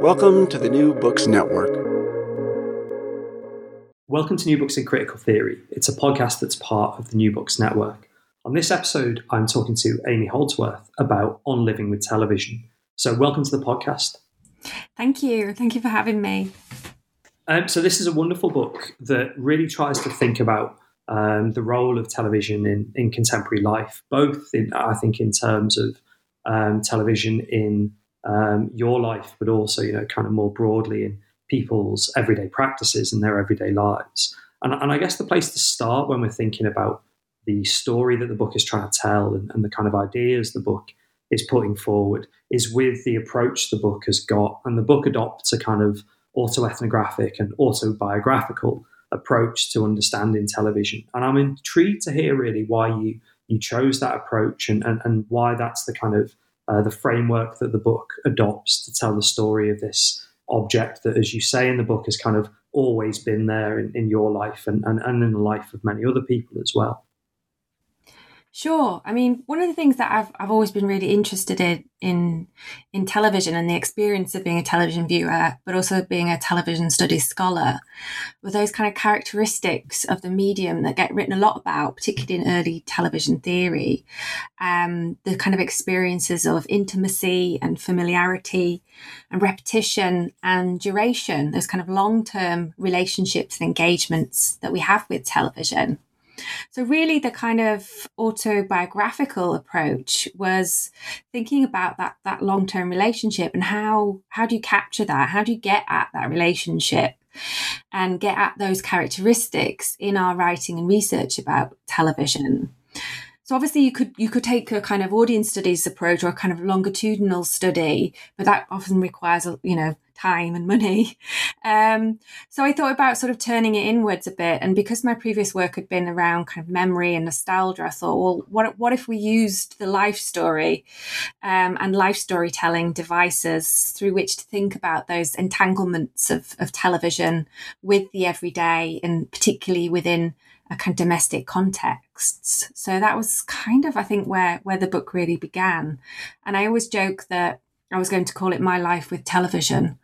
Welcome to the New Books Network. Welcome to New Books in Critical Theory. It's a podcast that's part of the New Books Network. On this episode, I'm talking to Amy Holdsworth about On Living with Television. So, welcome to the podcast. Thank you. Thank you for having me. Um, so, this is a wonderful book that really tries to think about um, the role of television in, in contemporary life, both in, I think, in terms of um, television in um, your life, but also, you know, kind of more broadly in people's everyday practices and their everyday lives. And, and I guess the place to start when we're thinking about the story that the book is trying to tell and, and the kind of ideas the book is putting forward is with the approach the book has got. And the book adopts a kind of autoethnographic and autobiographical approach to understanding television. And I'm intrigued to hear really why you you chose that approach and, and, and why that's the kind of uh, the framework that the book adopts to tell the story of this object that, as you say in the book, has kind of always been there in, in your life and, and, and in the life of many other people as well. Sure. I mean, one of the things that I've I've always been really interested in in in television and the experience of being a television viewer, but also being a television studies scholar, were those kind of characteristics of the medium that get written a lot about, particularly in early television theory. Um, the kind of experiences of intimacy and familiarity and repetition and duration, those kind of long term relationships and engagements that we have with television. So, really, the kind of autobiographical approach was thinking about that that long term relationship and how how do you capture that? How do you get at that relationship? And get at those characteristics in our writing and research about television. So obviously you could you could take a kind of audience studies approach or a kind of longitudinal study, but that often requires you know time and money. Um, so I thought about sort of turning it inwards a bit, and because my previous work had been around kind of memory and nostalgia, I thought, well, what what if we used the life story um, and life storytelling devices through which to think about those entanglements of, of television with the everyday, and particularly within a kind of domestic contexts. So that was kind of, I think, where where the book really began. And I always joke that I was going to call it My Life with Television,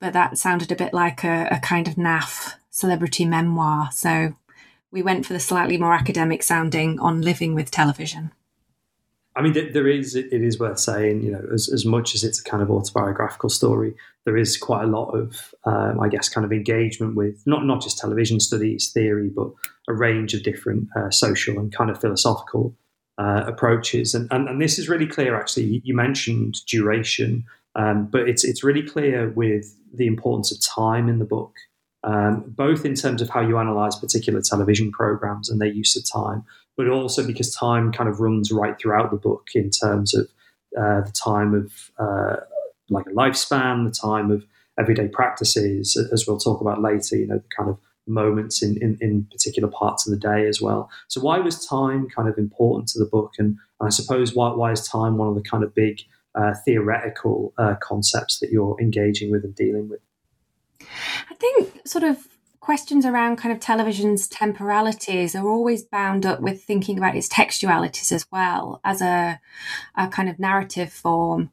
but that sounded a bit like a, a kind of naff celebrity memoir. So we went for the slightly more academic sounding on living with television. I mean, there is. It is worth saying, you know, as, as much as it's a kind of autobiographical story, there is quite a lot of, um, I guess, kind of engagement with not not just television studies theory, but a range of different uh, social and kind of philosophical uh, approaches. And, and and this is really clear. Actually, you mentioned duration, um, but it's it's really clear with the importance of time in the book. Um, both in terms of how you analyze particular television programs and their use of time, but also because time kind of runs right throughout the book in terms of uh, the time of uh, like a lifespan, the time of everyday practices, as we'll talk about later, you know, the kind of moments in, in, in, particular parts of the day as well. So why was time kind of important to the book? And, and I suppose why, why is time one of the kind of big uh, theoretical uh, concepts that you're engaging with and dealing with? I think sort of questions around kind of television's temporalities are always bound up with thinking about its textualities as well as a, a kind of narrative form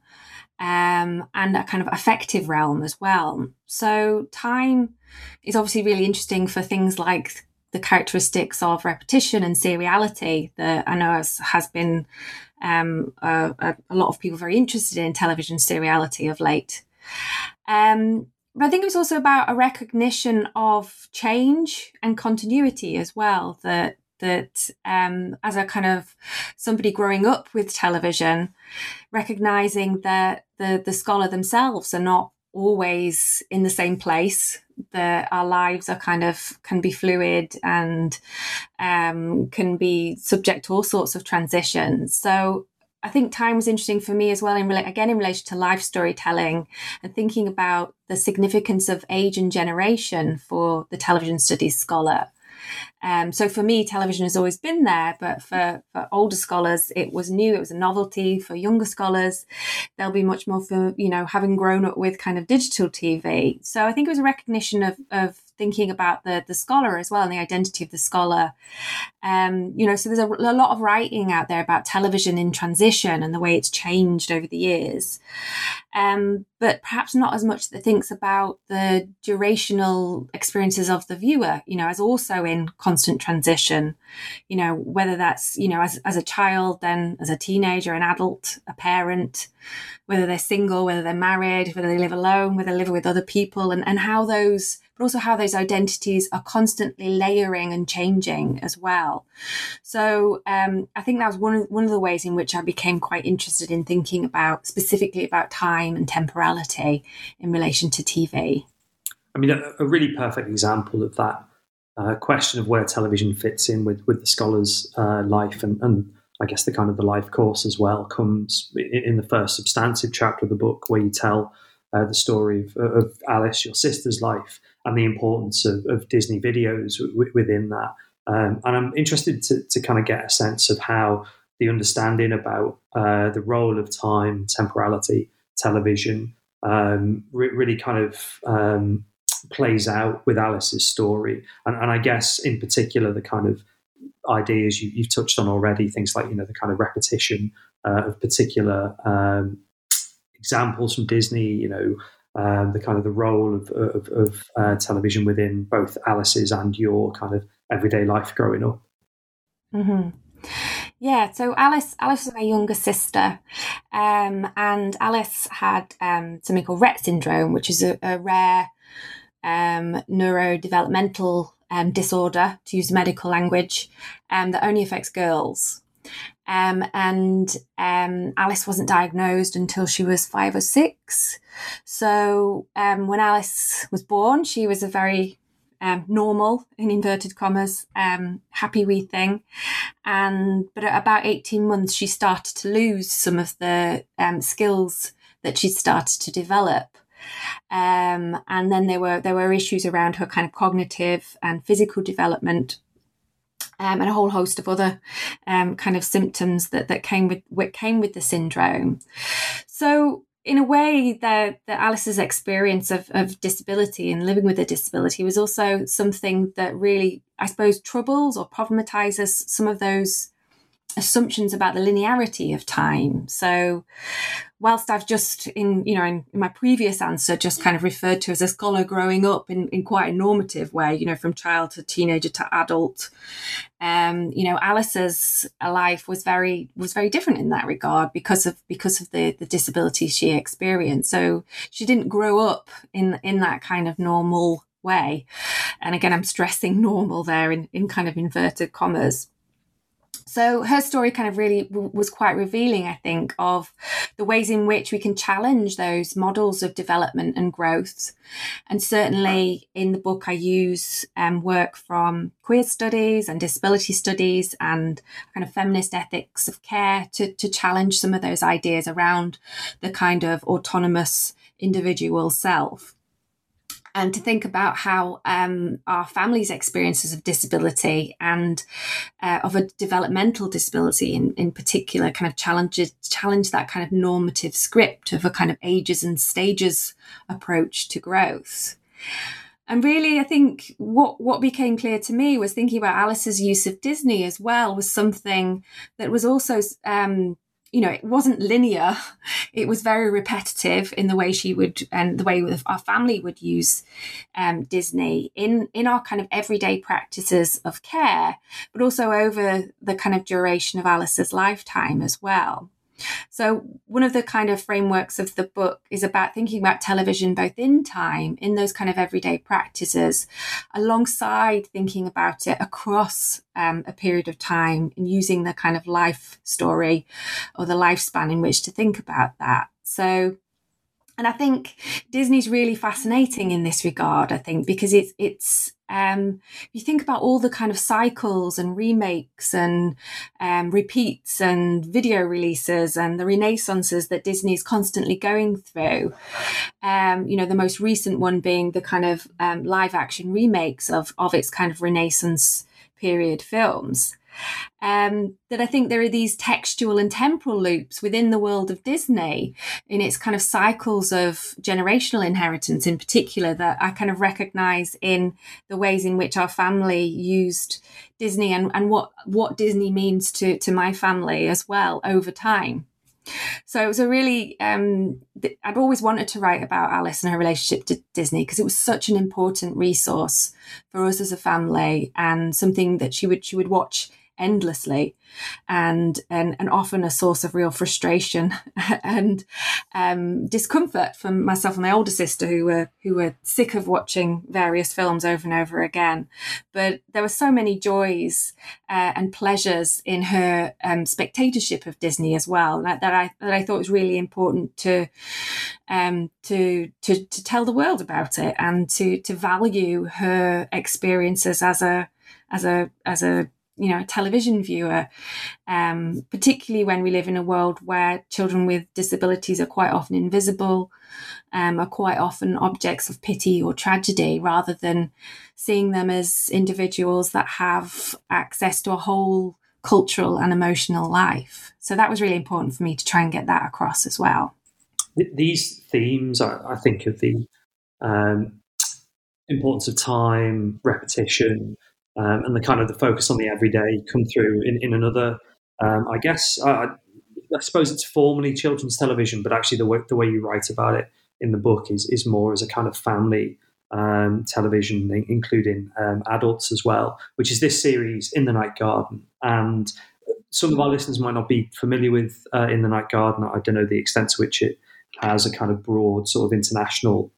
um, and a kind of affective realm as well. So time is obviously really interesting for things like the characteristics of repetition and seriality that I know has, has been um, a, a, lot of people very interested in television seriality of late. Um, but I think it was also about a recognition of change and continuity as well. That that um, as a kind of somebody growing up with television, recognizing that the the scholar themselves are not always in the same place that our lives are kind of can be fluid and um, can be subject to all sorts of transitions so I think time was interesting for me as well in again in relation to life storytelling and thinking about the significance of age and generation for the television studies scholar. Um, so for me, television has always been there, but for, for older scholars, it was new. It was a novelty. For younger scholars, they'll be much more for you know having grown up with kind of digital TV. So I think it was a recognition of of thinking about the the scholar as well and the identity of the scholar. Um, you know, so there's a, a, lot of writing out there about television in transition and the way it's changed over the years, um, but perhaps not as much that thinks about the durational experiences of the viewer. You know, as also in constant transition. You know, whether that's you know as as a child, then as a teenager, an adult, a parent, whether they're single, whether they're married, whether they live alone, whether they live with other people, and and how those but also how those identities are constantly layering and changing as well. So um, I think that was one of one of the ways in which I became quite interested in thinking about specifically about time and temporality in relation to TV. I mean, a, a really perfect example of that uh, question of where television fits in with with the scholar's uh, life and, and I guess the kind of the life course as well comes in the first substantive chapter of the book where you tell uh, the story of, of, Alice, your sister's life, and the importance of, of Disney videos w- within that. Um, and I'm interested to, to, kind of get a sense of how the understanding about uh, the role of time, temporality, television um, re- really kind of um, plays out with Alice's story. And, and, I guess, in particular, the kind of ideas you, have touched on already, things like you know the kind of repetition uh, of particular um, examples from Disney, you know, um, the kind of the role of, of, of uh, television within both Alice's and your kind of everyday life growing up. Mm-hmm. Yeah, so Alice, Alice was my younger sister, um, and Alice had um, something called Rett syndrome, which is a, a rare um, neurodevelopmental um, disorder, to use medical language, um, that only affects girls. Um, and Alice wasn't diagnosed until she was five or six. So when Alice was born, she was a very um, normal, in inverted commas, um, happy wee thing. And but at about eighteen months, she started to lose some of the um, skills that she'd started to develop. Um, and then there were there were issues around her kind of cognitive and physical development um, and a whole host of other um, kind of symptoms that, that came with what came with the syndrome. So in a way, the, the Alice's experience of, of disability and living with a disability was also something that really, I suppose, troubles or problematizes some of those assumptions about the linearity of time. So, whilst I've just in you know in, in, my previous answer just kind of referred to as a scholar growing up in, in quite a normative way, you know, from child to teenager to adult, um, you know, Alice's life was very was very different in that regard because of because of the the disability she experienced. So she didn't grow up in in that kind of normal way. And again, I'm stressing normal there in, in kind of inverted commas. So her story kind of really w- was quite revealing, I think, of the ways in which we can challenge those models of development and growth. And certainly in the book, I use um, work from queer studies and disability studies and kind of feminist ethics of care to, to challenge some of those ideas around the kind of autonomous individual self and to think about how um, our families' experiences of disability and uh, of a developmental disability in, in particular kind of challenges challenge that kind of normative script of a kind of ages and stages approach to growth. and really, I think what what became clear to me was thinking about Alice's use of Disney as well was something that was also um, you know, it wasn't linear. It was very repetitive in the way she would and the way our family would use um, Disney in in our kind of everyday practices of care, but also over the kind of duration of Alice's lifetime as well. So, one of the kind of frameworks of the book is about thinking about television both in time, in those kind of everyday practices, alongside thinking about it across um, a period of time and using the kind of life story or the lifespan in which to think about that. So, and I think Disney's really fascinating in this regard. I think because it's it's um, you think about all the kind of cycles and remakes and um, repeats and video releases and the renaissances that Disney is constantly going through. Um, you know, the most recent one being the kind of um, live action remakes of of its kind of Renaissance period films um, that I think there are these textual and temporal loops within the world of Disney in its kind of cycles of generational inheritance, in particular, that I kind of recognize in the ways in which our family used Disney and, and what, what Disney means to, to my family as well over time. So it was a really, um, I'd always wanted to write about Alice and her relationship to Disney because it was such an important resource for us as a family and something that she would she would watch endlessly and and, and often a source of real frustration and um, discomfort for myself and my older sister who were who were sick of watching various films over and over again. But there were so many joys uh, and pleasures in her um, spectatorship of Disney as well that, that I that I thought was really important to um, to to to tell the world about it and to to value her experiences as a as a as a you know a television viewer um, particularly when we live in a world where children with disabilities are quite often invisible um, are quite often objects of pity or tragedy rather than seeing them as individuals that have access to a whole cultural and emotional life. So that was really important for me to try and get that across as well. These themes i, think of the um, importance of time repetition um, and the kind of the focus on the everyday come through in, in another. Um, I guess I, I, suppose it's formally children's television, but actually the way, the way you write about it in the book is is more as a kind of family um, television, including um, adults as well, which is this series in the Night Garden. And some of our listeners might not be familiar with uh, in the Night Garden. I don't know the extent to which it has a kind of broad sort of international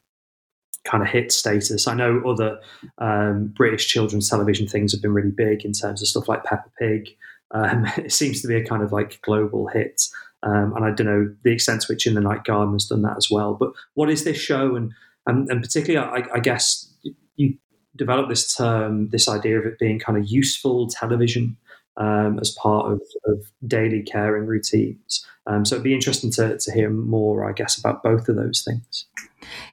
kind of hit status. I know other um, British children's television things have been really big in terms of stuff like Peppa Pig. Um, it seems to be a kind of like global hit. Um, and I don't know the extent to which In the Night Garden has done that as well. But what is this show? And and, and particularly, I, I guess you developed this term, this idea of it being kind of useful television um, as part of, of, daily caring routines. Um, so it'd be interesting to, to hear more, I guess, about both of those things.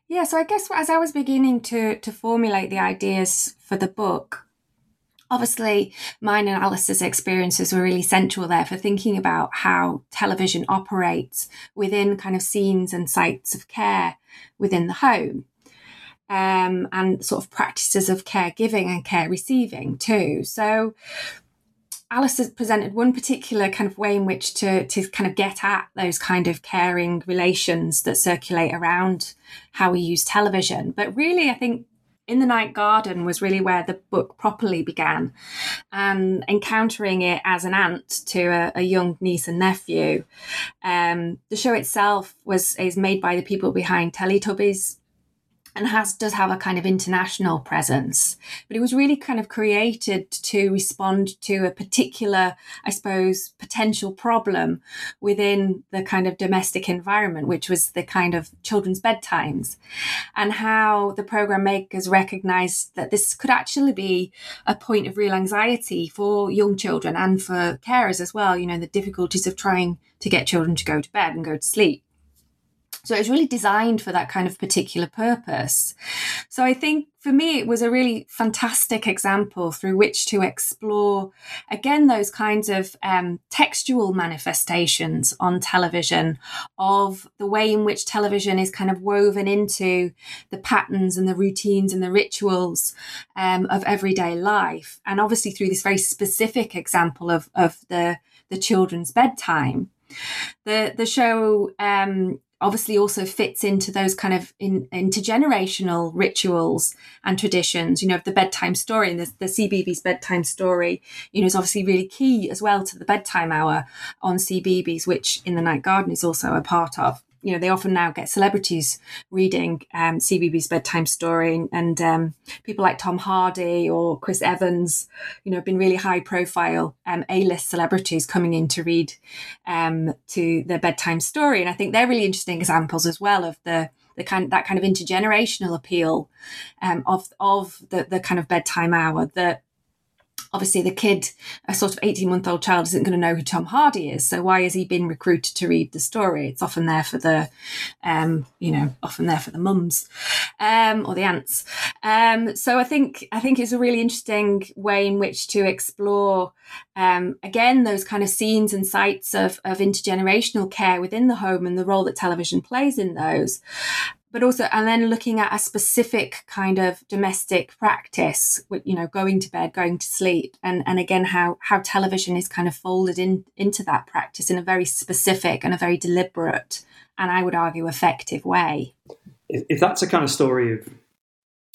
Yeah, so I guess as I was beginning to to formulate the ideas for the book, obviously mine and Alice's experiences were really central there for thinking about how television operates within kind of scenes and sites of care within the home. Um, and sort of practices of caregiving and care receiving too. So Alice has presented one particular kind of way in which to to kind of get at those kind of caring relations that circulate around how we use television. But really, I think in the night garden was really where the book properly began and encountering it as an aunt to a, a young niece and nephew um, the show itself was is made by the people behind teletubbies and has does have a kind of international presence. But it was really kind of created to respond to a particular i suppose potential problem within the kind of domestic environment which was the kind of children's bedtimes and how the program makers recognized that this could actually be a point of real anxiety for young children and for carers as well you know the difficulties of trying to get children to go to bed and go to sleep So it was really designed for that kind of particular purpose. So I think for me, it was a really fantastic example through which to explore, again, those kinds of um, textual manifestations on television of the way in which television is kind of woven into the patterns and the routines and the rituals um, of everyday life. And obviously, through this very specific example of, of the, the children's bedtime. The the show um, obviously also fits into those kind of in, intergenerational rituals and traditions. You know, the bedtime story and the, the CBeebies bedtime story, you know, is obviously really key as well to the bedtime hour on CBeebies, which in the Night Garden is also a part of you know they often now get celebrities reading um, CBeebies bedtime story, and um, people like Tom Hardy or Chris Evans, you know, have been really high profile um, A-list celebrities coming in to read um, to their bedtime story, and I think they're really interesting examples as well of the the kind that kind of intergenerational appeal um, of of the the kind of bedtime hour that obviously the kid, a sort of 18 month old child, isn't going to know who Tom Hardy is. So why has he been recruited to read the story? It's often there for the, um, you know, often there for the mums um, or the aunts. Um, so I think I think it's a really interesting way in which to explore um, again those kind of scenes and sites of, of intergenerational care within the home and the role that television plays in those but also and then looking at a specific kind of domestic practice you know going to bed going to sleep and and again how how television is kind of folded in into that practice in a very specific and a very deliberate and i would argue effective way. If, if that's a kind of story of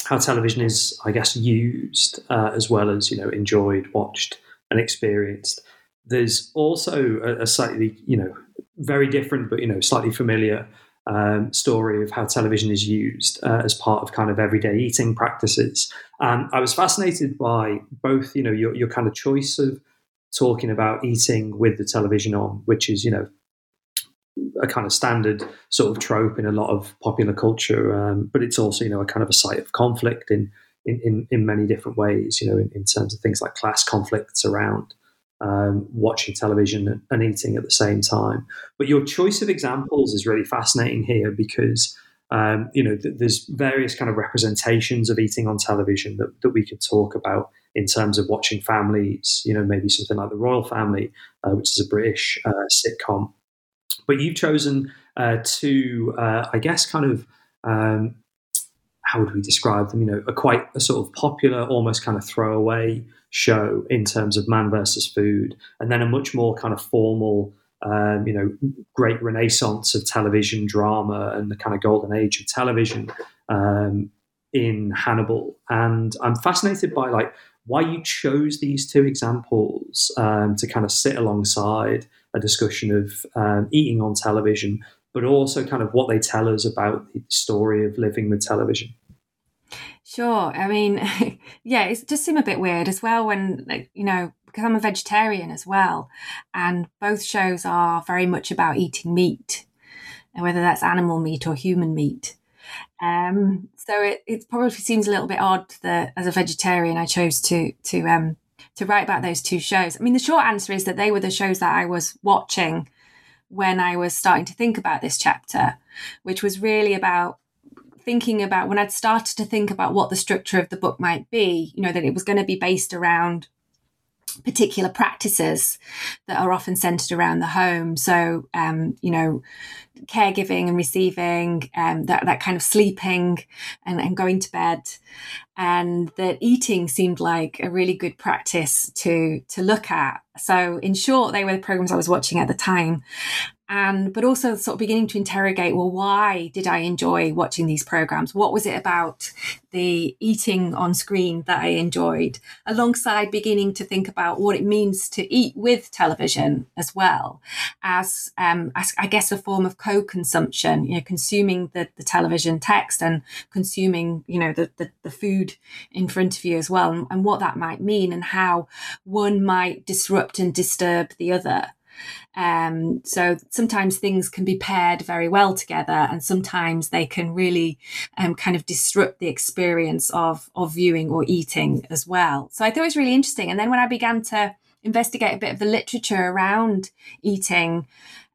how television is i guess used uh, as well as you know enjoyed watched and experienced there's also a, a slightly you know very different but you know slightly familiar um, story of how television is used uh, as part of kind of everyday eating practices. And I was fascinated by both, you know, your, your kind of choice of talking about eating with the television on, which is, you know, a kind of standard sort of trope in a lot of popular culture, um, but it's also, you know, a kind of a site of conflict in in, in, many different ways, you know, in, in terms of things like class conflicts around um, watching television and eating at the same time. But your choice of examples is really fascinating here because um, you know th- there's various kind of representations of eating on television that, that we could talk about in terms of watching families. You know, maybe something like the Royal Family, uh, which is a British uh, sitcom. But you've chosen uh, to, uh, I guess, kind of um, how would we describe them? You know, a quite a sort of popular, almost kind of throwaway show in terms of man versus food, and then a much more kind of formal, um, you know, great renaissance of television drama and the kind of golden age of television um, in Hannibal. And I'm fascinated by like why you chose these two examples um, to kind of sit alongside a discussion of um, eating on television, but also kind of what they tell us about the story of living with television. Sure. I mean, yeah, it does seem a bit weird as well when, like, you know, because I'm a vegetarian as well, and both shows are very much about eating meat, whether that's animal meat or human meat. Um, so it, it probably seems a little bit odd that as a vegetarian I chose to to um, to write about those two shows. I mean, the short answer is that they were the shows that I was watching when I was starting to think about this chapter, which was really about thinking about when I'd started to think about what the structure of the book might be, you know, that it was going to be based around particular practices that are often centered around the home. So, um, you know, caregiving and receiving, um, that, that kind of sleeping and, and going to bed. And that eating seemed like a really good practice to, to look at. So, in short, they were the programs I was watching at the time and but also sort of beginning to interrogate well why did i enjoy watching these programs? What was it about the eating on screen that i enjoyed? Alongside beginning to think about what it means to eat with television as well as, um, as i guess a form of co-consumption you know consuming the, the television text and consuming you know the, the, the food in front of you as well and, and what that might mean and how one might disrupt and disturb the other um, so sometimes things can be paired very well together, and sometimes they can really um, kind of disrupt the experience of of viewing or eating as well. So I thought it was really interesting. And then when I began to investigate a bit of the literature around eating.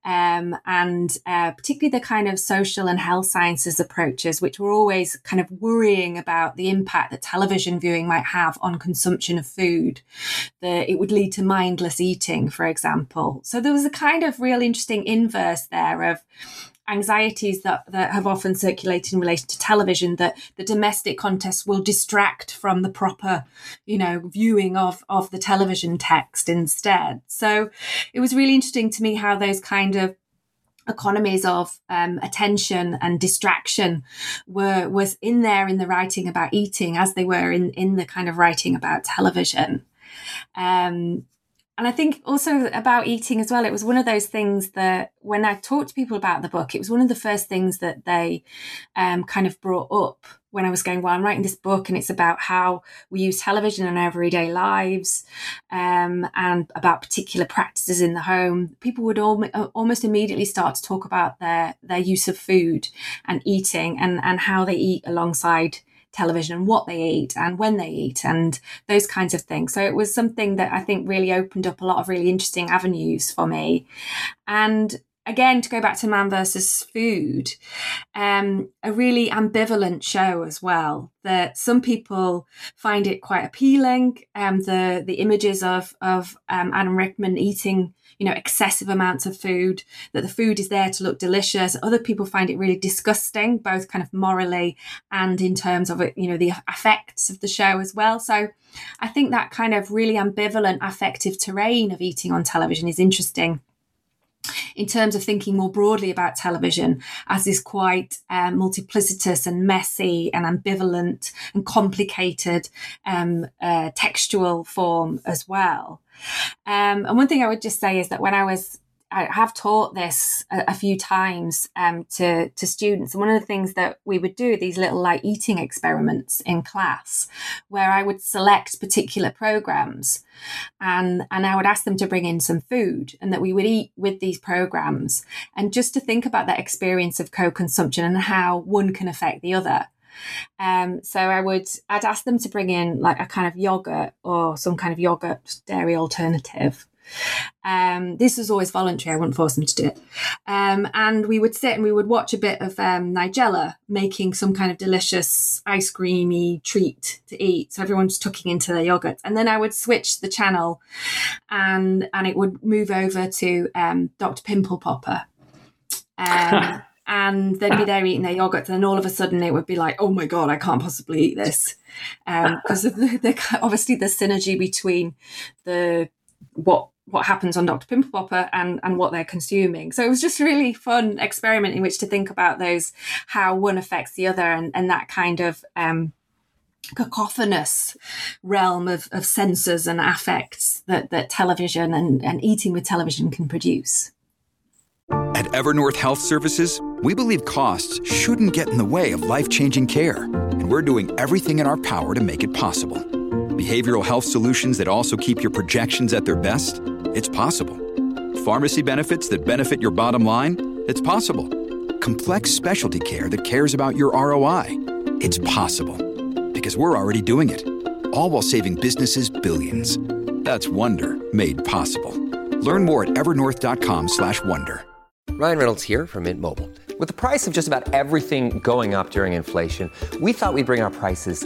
Um, and uh, particularly the kind of social and health sciences approaches, which were always kind of worrying about the impact that television viewing might have on consumption of food. That it would lead to mindless eating, for example. So there was a kind of real interesting inverse there of anxieties that, that have often circulated in relation to television that the domestic context will distract from the proper you know viewing of of the television text instead. So it was really interesting to me how those kind of economies of um, attention and distraction were was in there in the writing about eating as they were in in the kind of writing about television. Um, and I think also about eating as well, it was one of those things that when I talked to people about the book, it was one of the first things that they um, kind of brought up when I was going, well, I'm writing this book and it's about how we use television in our everyday lives um, and about particular practices in the home. People would al- almost immediately start to talk about their, their use of food and eating and, and how they eat alongside television and what they eat and when they eat and those kinds of things. So it was something that I think really opened up a lot of really interesting avenues for me. And again, to go back to Man versus Food, um, a really ambivalent show as well. That some people find it quite appealing. Um, the the images of of um, Adam Richman eating, you know, excessive amounts of food. That the food is there to look delicious. Other people find it really disgusting, both kind of morally and in terms of you know, the effects of the show as well. So, I think that kind of really ambivalent affective terrain of eating on television is interesting in terms of thinking more broadly about television as this quite um, multiplicitous and messy and ambivalent and complicated um, uh, textual form as well. Um, and one thing I would just say is that when I was I have taught this a, a few times um, to to students, and one of the things that we would do these little like eating experiments in class, where I would select particular programs, and and I would ask them to bring in some food, and that we would eat with these programs, and just to think about that experience of co-consumption and how one can affect the other. Um, so I would I'd ask them to bring in like a kind of yogurt or some kind of yogurt dairy alternative um, this was always voluntary. I wouldn't force them to do it. Um, and we would sit and we would watch a bit of um, Nigella making some kind of delicious ice creamy treat to eat. So everyone's tucking into their yogurt. And then I would switch the channel and, and it would move over to um, Dr. Pimple Popper. Um, and they'd be there eating their yogurt, and all of a sudden it would be like, "Oh my god, I can't possibly eat this," because um, the, the, obviously the synergy between the what what happens on Dr. Pimple Popper and, and what they're consuming. So it was just a really fun experiment in which to think about those, how one affects the other and, and that kind of um, cacophonous realm of, of senses and affects that, that television and, and eating with television can produce. At Evernorth Health Services, we believe costs shouldn't get in the way of life-changing care. And we're doing everything in our power to make it possible behavioral health solutions that also keep your projections at their best? It's possible. Pharmacy benefits that benefit your bottom line? It's possible. Complex specialty care that cares about your ROI? It's possible. Because we're already doing it. All while saving businesses billions. That's Wonder made possible. Learn more at evernorth.com/wonder. Ryan Reynolds here from Mint Mobile. With the price of just about everything going up during inflation, we thought we'd bring our prices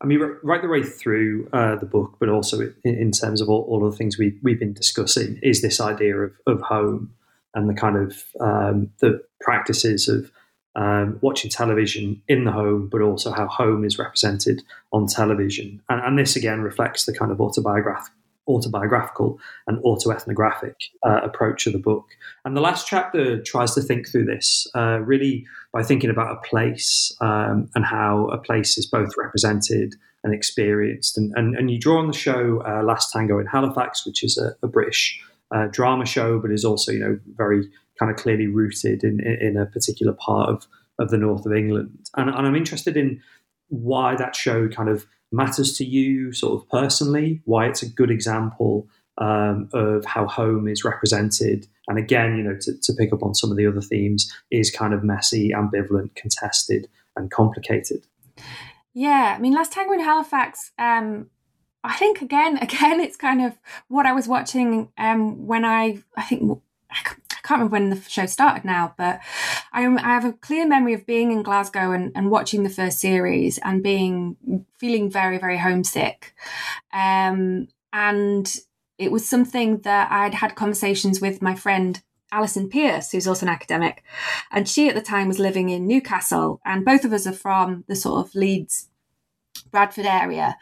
I mean, right the way through uh, the book, but also in, terms of all, all, of the things we, we've been discussing, is this idea of, of home and the kind of um, the practices of um, watching television in the home, but also how home is represented on television. And, and this again reflects the kind of autobiographical autobiographical and autoethnographic uh, approach of the book. And the last chapter tries to think through this uh, really by thinking about a place um, and how a place is both represented and experienced. And, and, and you draw on the show uh, Last Tango in Halifax, which is a, a British uh, drama show, but is also, you know, very kind of clearly rooted in, in a particular part of, of the north of England. And, and I'm interested in why that show kind of matters to you, sort of personally, why it's a good example um, of how home is represented. And again, you know, to, to pick up on some of the other themes, is kind of messy, ambivalent, contested, and complicated. Yeah, I mean, Last Tango in Halifax. Um, I think again, again, it's kind of what I was watching um, when I, I think I can't remember when the show started now, but I, I have a clear memory of being in Glasgow and, and watching the first series and being feeling very, very homesick. Um, and it was something that I'd had conversations with my friend Alison Pierce, who's also an academic, and she at the time was living in Newcastle, and both of us are from the sort of Leeds Bradford area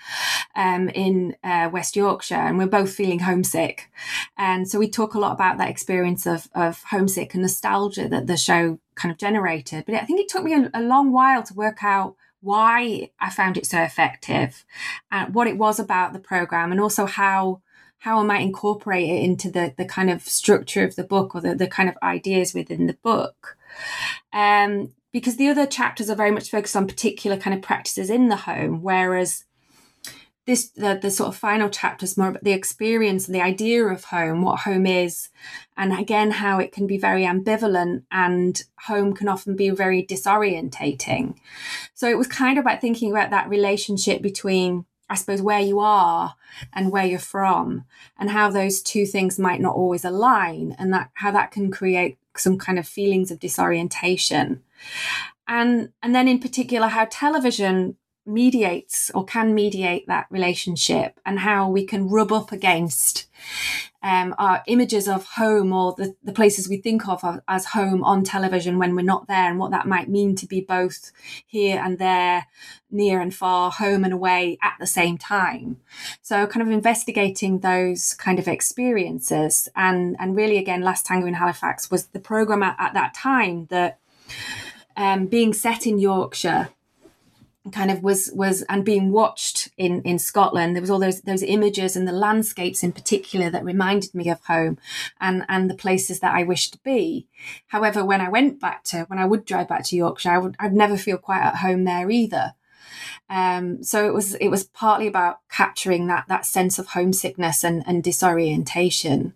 um, in uh, West Yorkshire, and we're both feeling homesick. And so we talk a lot about that experience of, of homesick and nostalgia that the show kind of generated. But I think it took me a, a long while to work out why I found it so effective and what it was about the program, and also how how I might incorporate it into the the kind of structure of the book or the, the kind of ideas within the book. Um, because the other chapters are very much focused on particular kind of practices in the home, whereas this the, the sort of final chapter is more about the experience and the idea of home, what home is, and again how it can be very ambivalent and home can often be very disorientating. So it was kind of about thinking about that relationship between I suppose, where you are and where you're from, and how those two things might not always align, and that how that can create some kind of feelings of disorientation. And and then in particular how television mediates or can mediate that relationship and how we can rub up against um, our images of home or the, the places we think of as home on television when we're not there and what that might mean to be both here and there, near and far, home and away at the same time. So kind of investigating those kind of experiences and, and really again, Last Tango in Halifax was the program at, at that time that um, being set in Yorkshire kind of was was and being watched in in Scotland there was all those those images and the landscapes in particular that reminded me of home and and the places that I wished to be. However when I went back to when I would drive back to Yorkshire I would I'd never feel quite at home there either. Um, so it was it was partly about capturing that that sense of homesickness and and disorientation.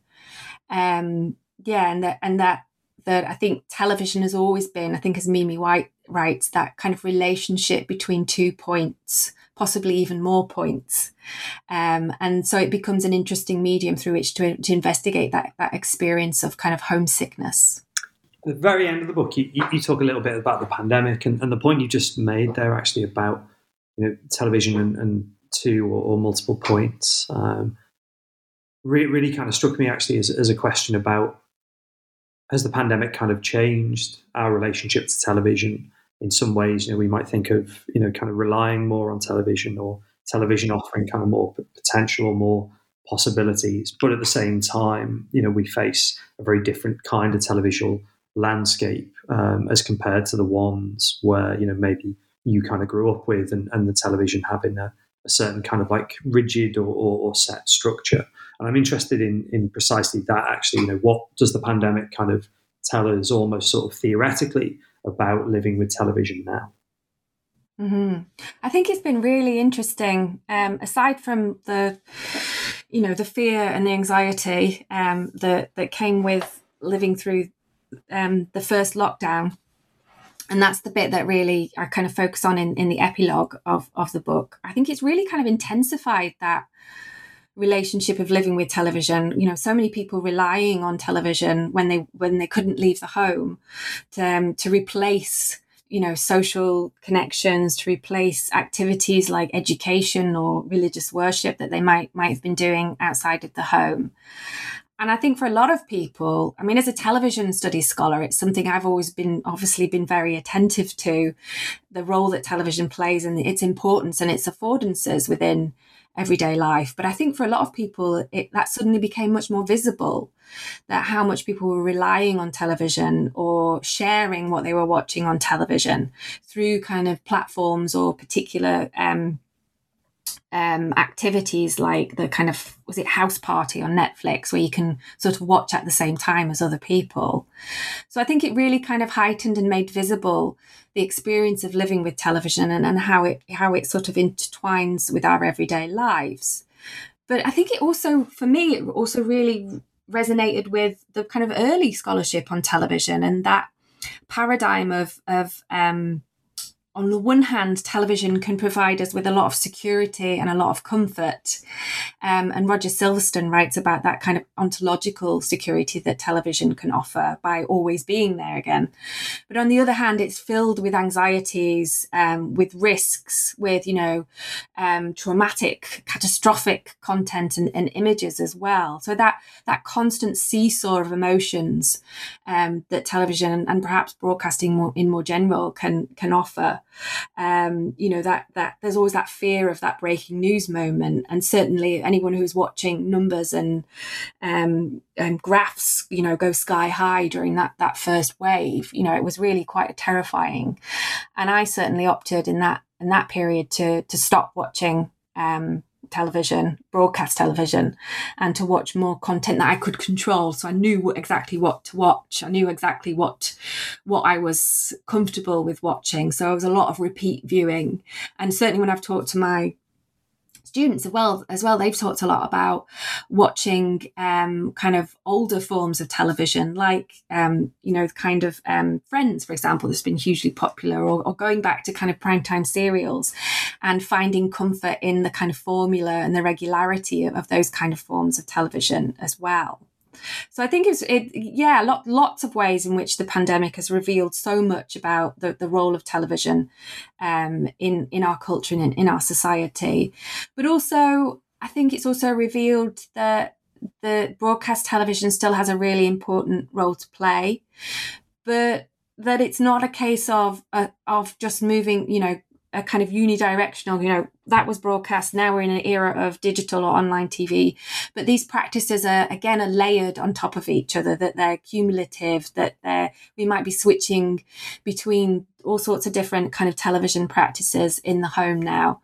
Um, yeah and that and that that I think television has always been, I think as Mimi White writes, that kind of relationship between two points, possibly even more points. Um, and so it becomes an interesting medium through which to, to investigate that, that experience of kind of homesickness. At the very end of the book, you, you talk a little bit about the pandemic and, and, the point you just made there actually about you know television and, and two or, or, multiple points um, really, really kind of struck me actually as, as a question about has the pandemic kind of changed our relationship to television in some ways? You know, we might think of you know kind of relying more on television or television offering kind of more potential or more possibilities, but at the same time, you know, we face a very different kind of televisual landscape um, as compared to the ones where you know maybe you kind of grew up with and, and the television having a, a certain kind of like rigid or, or, or set structure. And I'm interested in in precisely that. Actually, you know, what does the pandemic kind of tell us, almost sort of theoretically, about living with television now? Mm-hmm. I think it's been really interesting. Um, aside from the, you know, the fear and the anxiety um, that that came with living through um, the first lockdown, and that's the bit that really I kind of focus on in, in the epilogue of of the book. I think it's really kind of intensified that relationship of living with television you know so many people relying on television when they when they couldn't leave the home to, um, to replace you know social connections to replace activities like education or religious worship that they might might have been doing outside of the home and I think for a lot of people, I mean, as a television studies scholar, it's something I've always been obviously been very attentive to the role that television plays and its importance and its affordances within everyday life. But I think for a lot of people, it, that suddenly became much more visible that how much people were relying on television or sharing what they were watching on television through kind of platforms or particular um, um, activities like the kind of was it house party on Netflix where you can sort of watch at the same time as other people. So I think it really kind of heightened and made visible the experience of living with television and, and how it how it sort of intertwines with our everyday lives. But I think it also, for me, it also really resonated with the kind of early scholarship on television and that paradigm of of um, on the one hand, television can provide us with a lot of security and a lot of comfort. Um, and Roger Silverstone writes about that kind of ontological security that television can offer by always being there again. But on the other hand, it's filled with anxieties, um, with risks, with, you know, um, traumatic, catastrophic content and, and, images as well. So that, that constant seesaw of emotions um, that television and perhaps broadcasting more, in more general can, can offer um, you know that that there's always that fear of that breaking news moment, and certainly anyone who's watching numbers and um, and graphs, you know, go sky high during that that first wave. You know, it was really quite terrifying, and I certainly opted in that in that period to to stop watching um, television, broadcast television, and to watch more content that I could control. So I knew exactly what to watch. I knew exactly what what I was comfortable with watching. So it was a lot of repeat viewing. And certainly when I've talked to my students as well as well they've talked a lot about watching um, kind of older forms of television like um, you know kind of um, friends for example that's been hugely popular or, or going back to kind of primetime serials and finding comfort in the kind of formula and the regularity of, of those kind of forms of television as well so I think it's it yeah, lot, lots of ways in which the pandemic has revealed so much about the, the role of television um, in in our culture and in, in our society, but also I think it's also revealed that the broadcast television still has a really important role to play, but that it's not a case of uh, of just moving, you know, a kind of unidirectional, you know, that was broadcast. Now we're in an era of digital or online TV. But these practices are, again, are layered on top of each other, that they're cumulative, that they're, we might be switching between all sorts of different kind of television practices in the home now.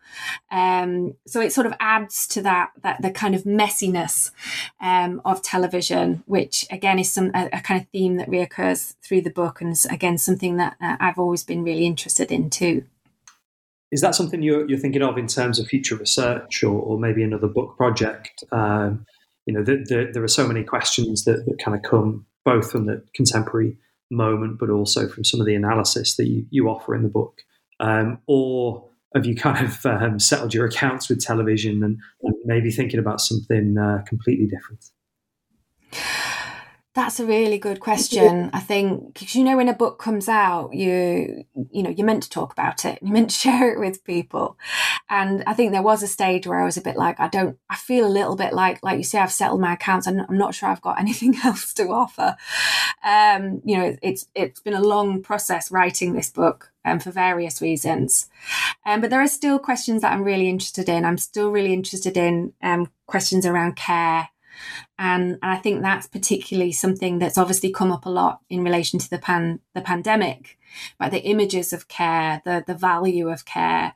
Um, so it sort of adds to that, that the kind of messiness um, of television, which again is some a, a, kind of theme that reoccurs through the book and again something that uh, I've always been really interested in too. Is that something you're, you're thinking of in terms of future research or, or maybe another book project? Um, you know, the, the, there are so many questions that, that kind of come both from the contemporary moment, but also from some of the analysis that you, you offer in the book. Um, or have you kind of um, settled your accounts with television and, and maybe thinking about something uh, completely different? That's a really good question. I think because you know when a book comes out, you you know you're meant to talk about it, you're meant to share it with people, and I think there was a stage where I was a bit like I don't, I feel a little bit like like you say I've settled my accounts, and I'm not sure I've got anything else to offer. Um, you know, it's it's been a long process writing this book, um, for various reasons. Um, but there are still questions that I'm really interested in. I'm still really interested in um, questions around care and, and I think that's particularly something that's obviously come up a lot in relation to the pan the pandemic, but the images of care, the the value of care,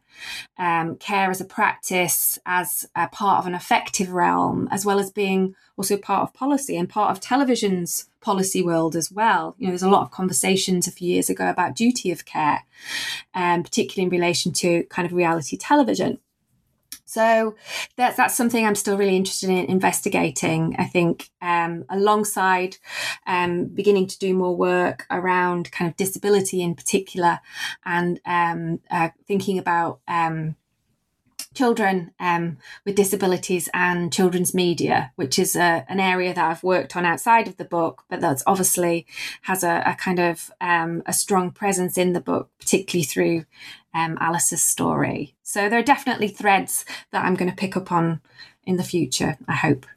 um, care as a practice, as a part of an effective realm, as well as being also part of policy and part of television's policy world as well. You know, there's a lot of conversations a few years ago about duty of care, um, particularly in relation to kind of reality television. So that's that's something I'm still really interested in investigating. I think um, alongside um, beginning to do more work around kind of disability in particular, and um, uh, thinking about um, children um, with disabilities and children's media, which is a, an area that I've worked on outside of the book, but that's obviously has a, a kind of um, a strong presence in the book, particularly through um, Alice's story. So there are definitely threads that I'm going to pick up on in the future, I hope.